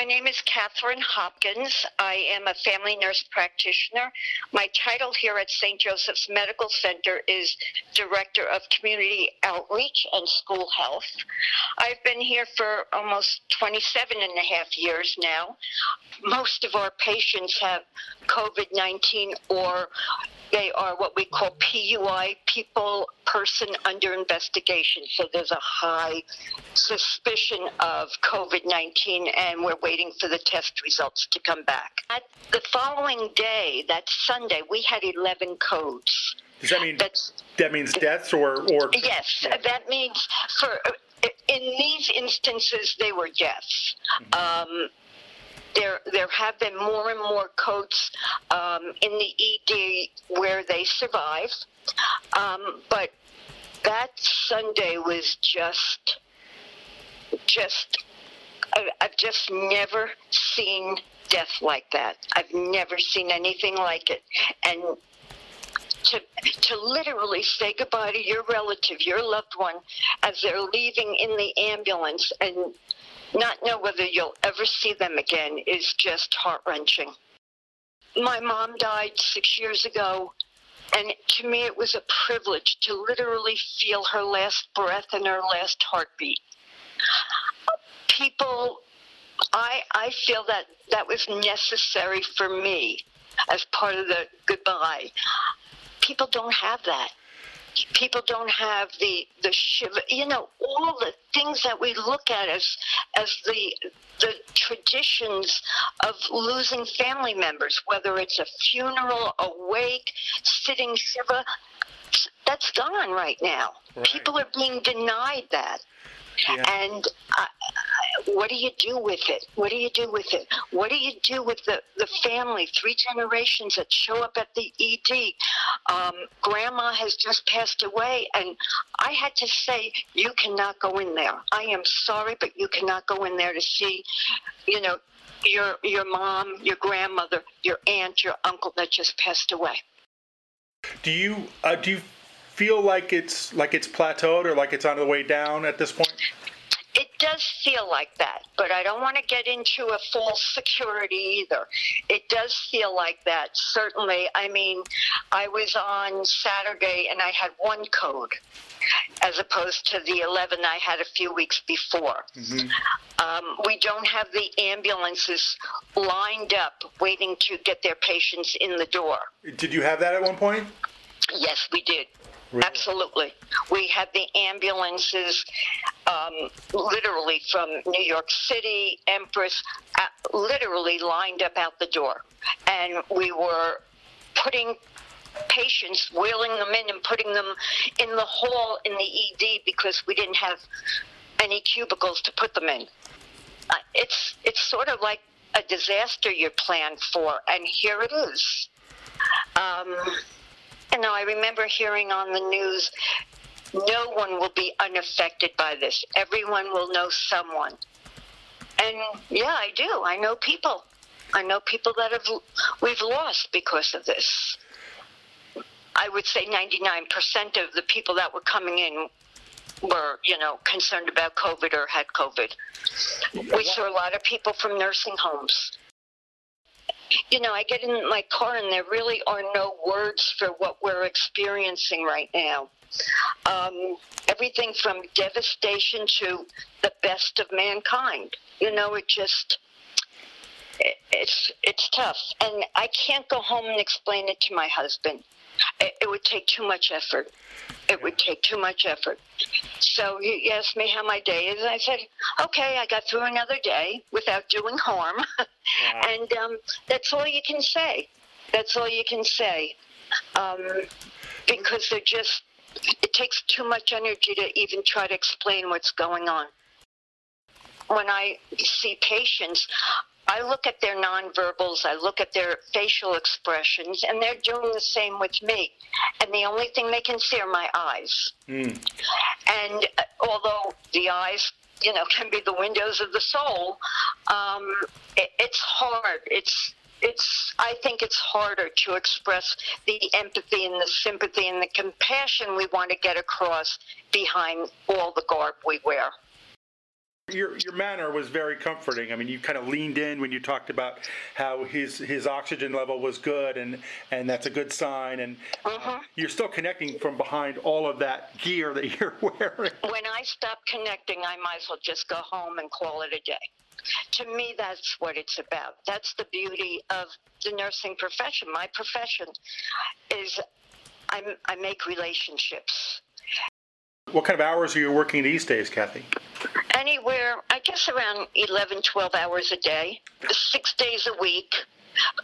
My name is Catherine Hopkins. I am a family nurse practitioner. My title here at St. Joseph's Medical Center is Director of Community Outreach and School Health. I've been here for almost 27 and a half years now. Most of our patients have COVID 19 or they are what we call PUI, people, person under investigation. So there's a high suspicion of COVID 19, and we're waiting for the test results to come back. At the following day, that Sunday, we had 11 codes. Does that mean That's, that means deaths or or? Yes, yeah. that means for in these instances they were deaths. Mm-hmm. Um, there there have been more and more codes um, in the ED where they survive, um, but that Sunday was just just I've just never seen death like that. I've never seen anything like it, and to to literally say goodbye to your relative, your loved one, as they're leaving in the ambulance, and not know whether you'll ever see them again is just heart wrenching. My mom died six years ago, and to me it was a privilege to literally feel her last breath and her last heartbeat. People, I, I feel that that was necessary for me as part of the goodbye. People don't have that people don't have the the shiver you know all the things that we look at as as the the traditions of losing family members whether it's a funeral a wake sitting shiva that's gone right now right. people are being denied that yeah. and what do you do with it? What do you do with it? What do you do with the, the family, three generations that show up at the ED? Um, grandma has just passed away, and I had to say, you cannot go in there. I am sorry, but you cannot go in there to see, you know, your your mom, your grandmother, your aunt, your uncle that just passed away. Do you uh, do you feel like it's like it's plateaued or like it's on the way down at this point? It does feel like that, but I don't want to get into a false security either. It does feel like that, certainly. I mean, I was on Saturday and I had one code as opposed to the 11 I had a few weeks before. Mm-hmm. Um, we don't have the ambulances lined up waiting to get their patients in the door. Did you have that at one point? Yes, we did. Really? Absolutely. We had the ambulances um, literally from New York City, Empress, uh, literally lined up out the door. And we were putting patients, wheeling them in and putting them in the hall in the ED because we didn't have any cubicles to put them in. Uh, it's, it's sort of like a disaster you're planned for, and here it is. Um, you now I remember hearing on the news no one will be unaffected by this. Everyone will know someone. And yeah, I do. I know people. I know people that have we've lost because of this. I would say 99% of the people that were coming in were, you know, concerned about COVID or had COVID. We saw a lot of people from nursing homes you know, I get in my car and there really are no words for what we're experiencing right now. Um, everything from devastation to the best of mankind. You know, it just it, it's it's tough, and I can't go home and explain it to my husband. It, it would take too much effort. It would take too much effort. So he asked me how my day is, and I said, okay, I got through another day without doing harm. Yeah. and um, that's all you can say. That's all you can say. Um, because they're just, it takes too much energy to even try to explain what's going on. When I see patients, I look at their nonverbals, I look at their facial expressions, and they're doing the same with me. And the only thing they can see are my eyes. Mm. And uh, although the eyes, you know, can be the windows of the soul, um, it, it's hard. It's it's I think it's harder to express the empathy and the sympathy and the compassion we want to get across behind all the garb we wear. Your your manner was very comforting. I mean, you kind of leaned in when you talked about how his his oxygen level was good, and and that's a good sign. And uh, you're still connecting from behind all of that gear that you're wearing. When I stop connecting, I might as well just go home and call it a day. To me, that's what it's about. That's the beauty of the nursing profession. My profession is I'm, I make relationships. What kind of hours are you working these days, Kathy? Anywhere, I guess around 11, 12 hours a day, six days a week.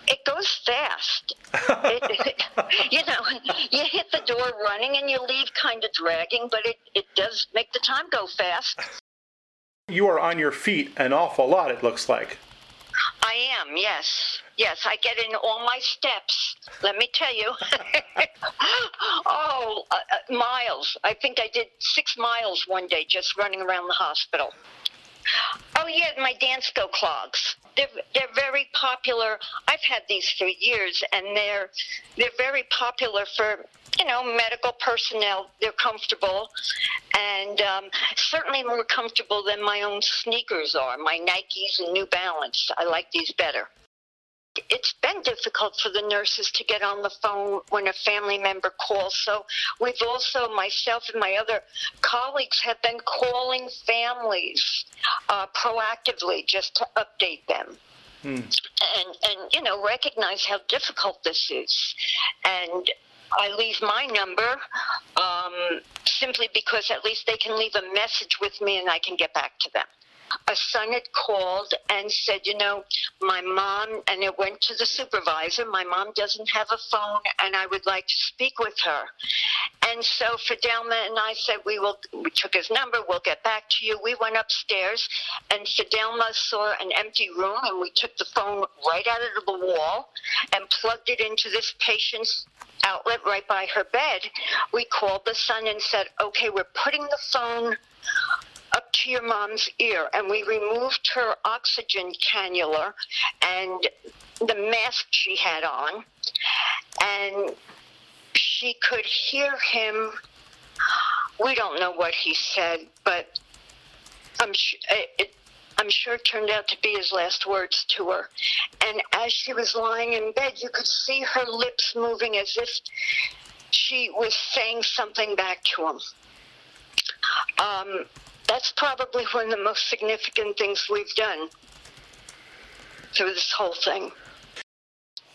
It goes fast. it, you know, you hit the door running and you leave kind of dragging, but it, it does make the time go fast. You are on your feet an awful lot, it looks like. I am, yes. Yes, I get in all my steps, let me tell you. oh, uh, uh, miles. I think I did six miles one day just running around the hospital. Oh, yeah, my Dansko clogs. They're, they're very popular. I've had these for years, and they're, they're very popular for you know, medical personnel. They're comfortable, and um, certainly more comfortable than my own sneakers are. My Nikes and New Balance. I like these better. It's been difficult for the nurses to get on the phone when a family member calls. So we've also, myself and my other colleagues, have been calling families uh, proactively just to update them. Hmm. and and you know recognize how difficult this is and I leave my number um, simply because at least they can leave a message with me and I can get back to them a son had called and said, you know, my mom, and it went to the supervisor, my mom doesn't have a phone and I would like to speak with her. And so Fidelma and I said, we will, we took his number, we'll get back to you. We went upstairs and Fidelma saw an empty room and we took the phone right out of the wall and plugged it into this patient's outlet right by her bed. We called the son and said, okay, we're putting the phone your mom's ear. And we removed her oxygen cannula and the mask she had on. And she could hear him. We don't know what he said, but I'm sure it, I'm sure it turned out to be his last words to her. And as she was lying in bed, you could see her lips moving as if she was saying something back to him. Um, that's probably one of the most significant things we've done through this whole thing.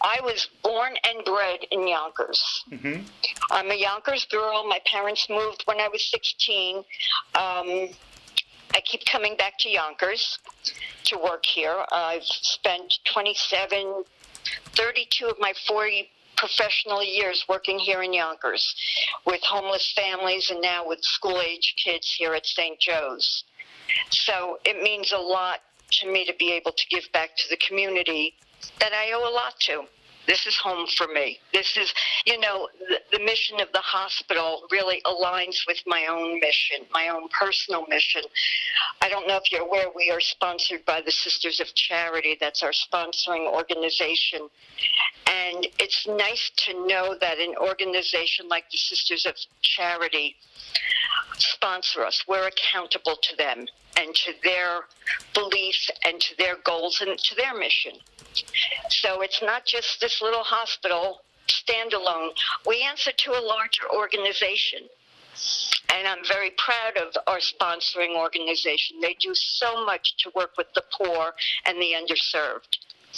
I was born and bred in Yonkers. Mm-hmm. I'm a Yonkers girl. My parents moved when I was 16. Um, I keep coming back to Yonkers to work here. I've spent 27, 32 of my 40 professional years working here in Yonkers with homeless families and now with school age kids here at St. Joe's. So it means a lot to me to be able to give back to the community that I owe a lot to. This is home for me. This is, you know, the, the, mission of the hospital really aligns with my own mission, my own personal mission. I don't know if you're aware, we are sponsored by the Sisters of Charity. That's our sponsoring organization. And it's nice to know that an organization like the Sisters of Charity sponsor us. We're accountable to them and to their beliefs and to their goals and to their mission. So it's not just this little hospital standalone. We answer to a larger organization. And I'm very proud of our sponsoring organization. They do so much to work with the poor and the underserved.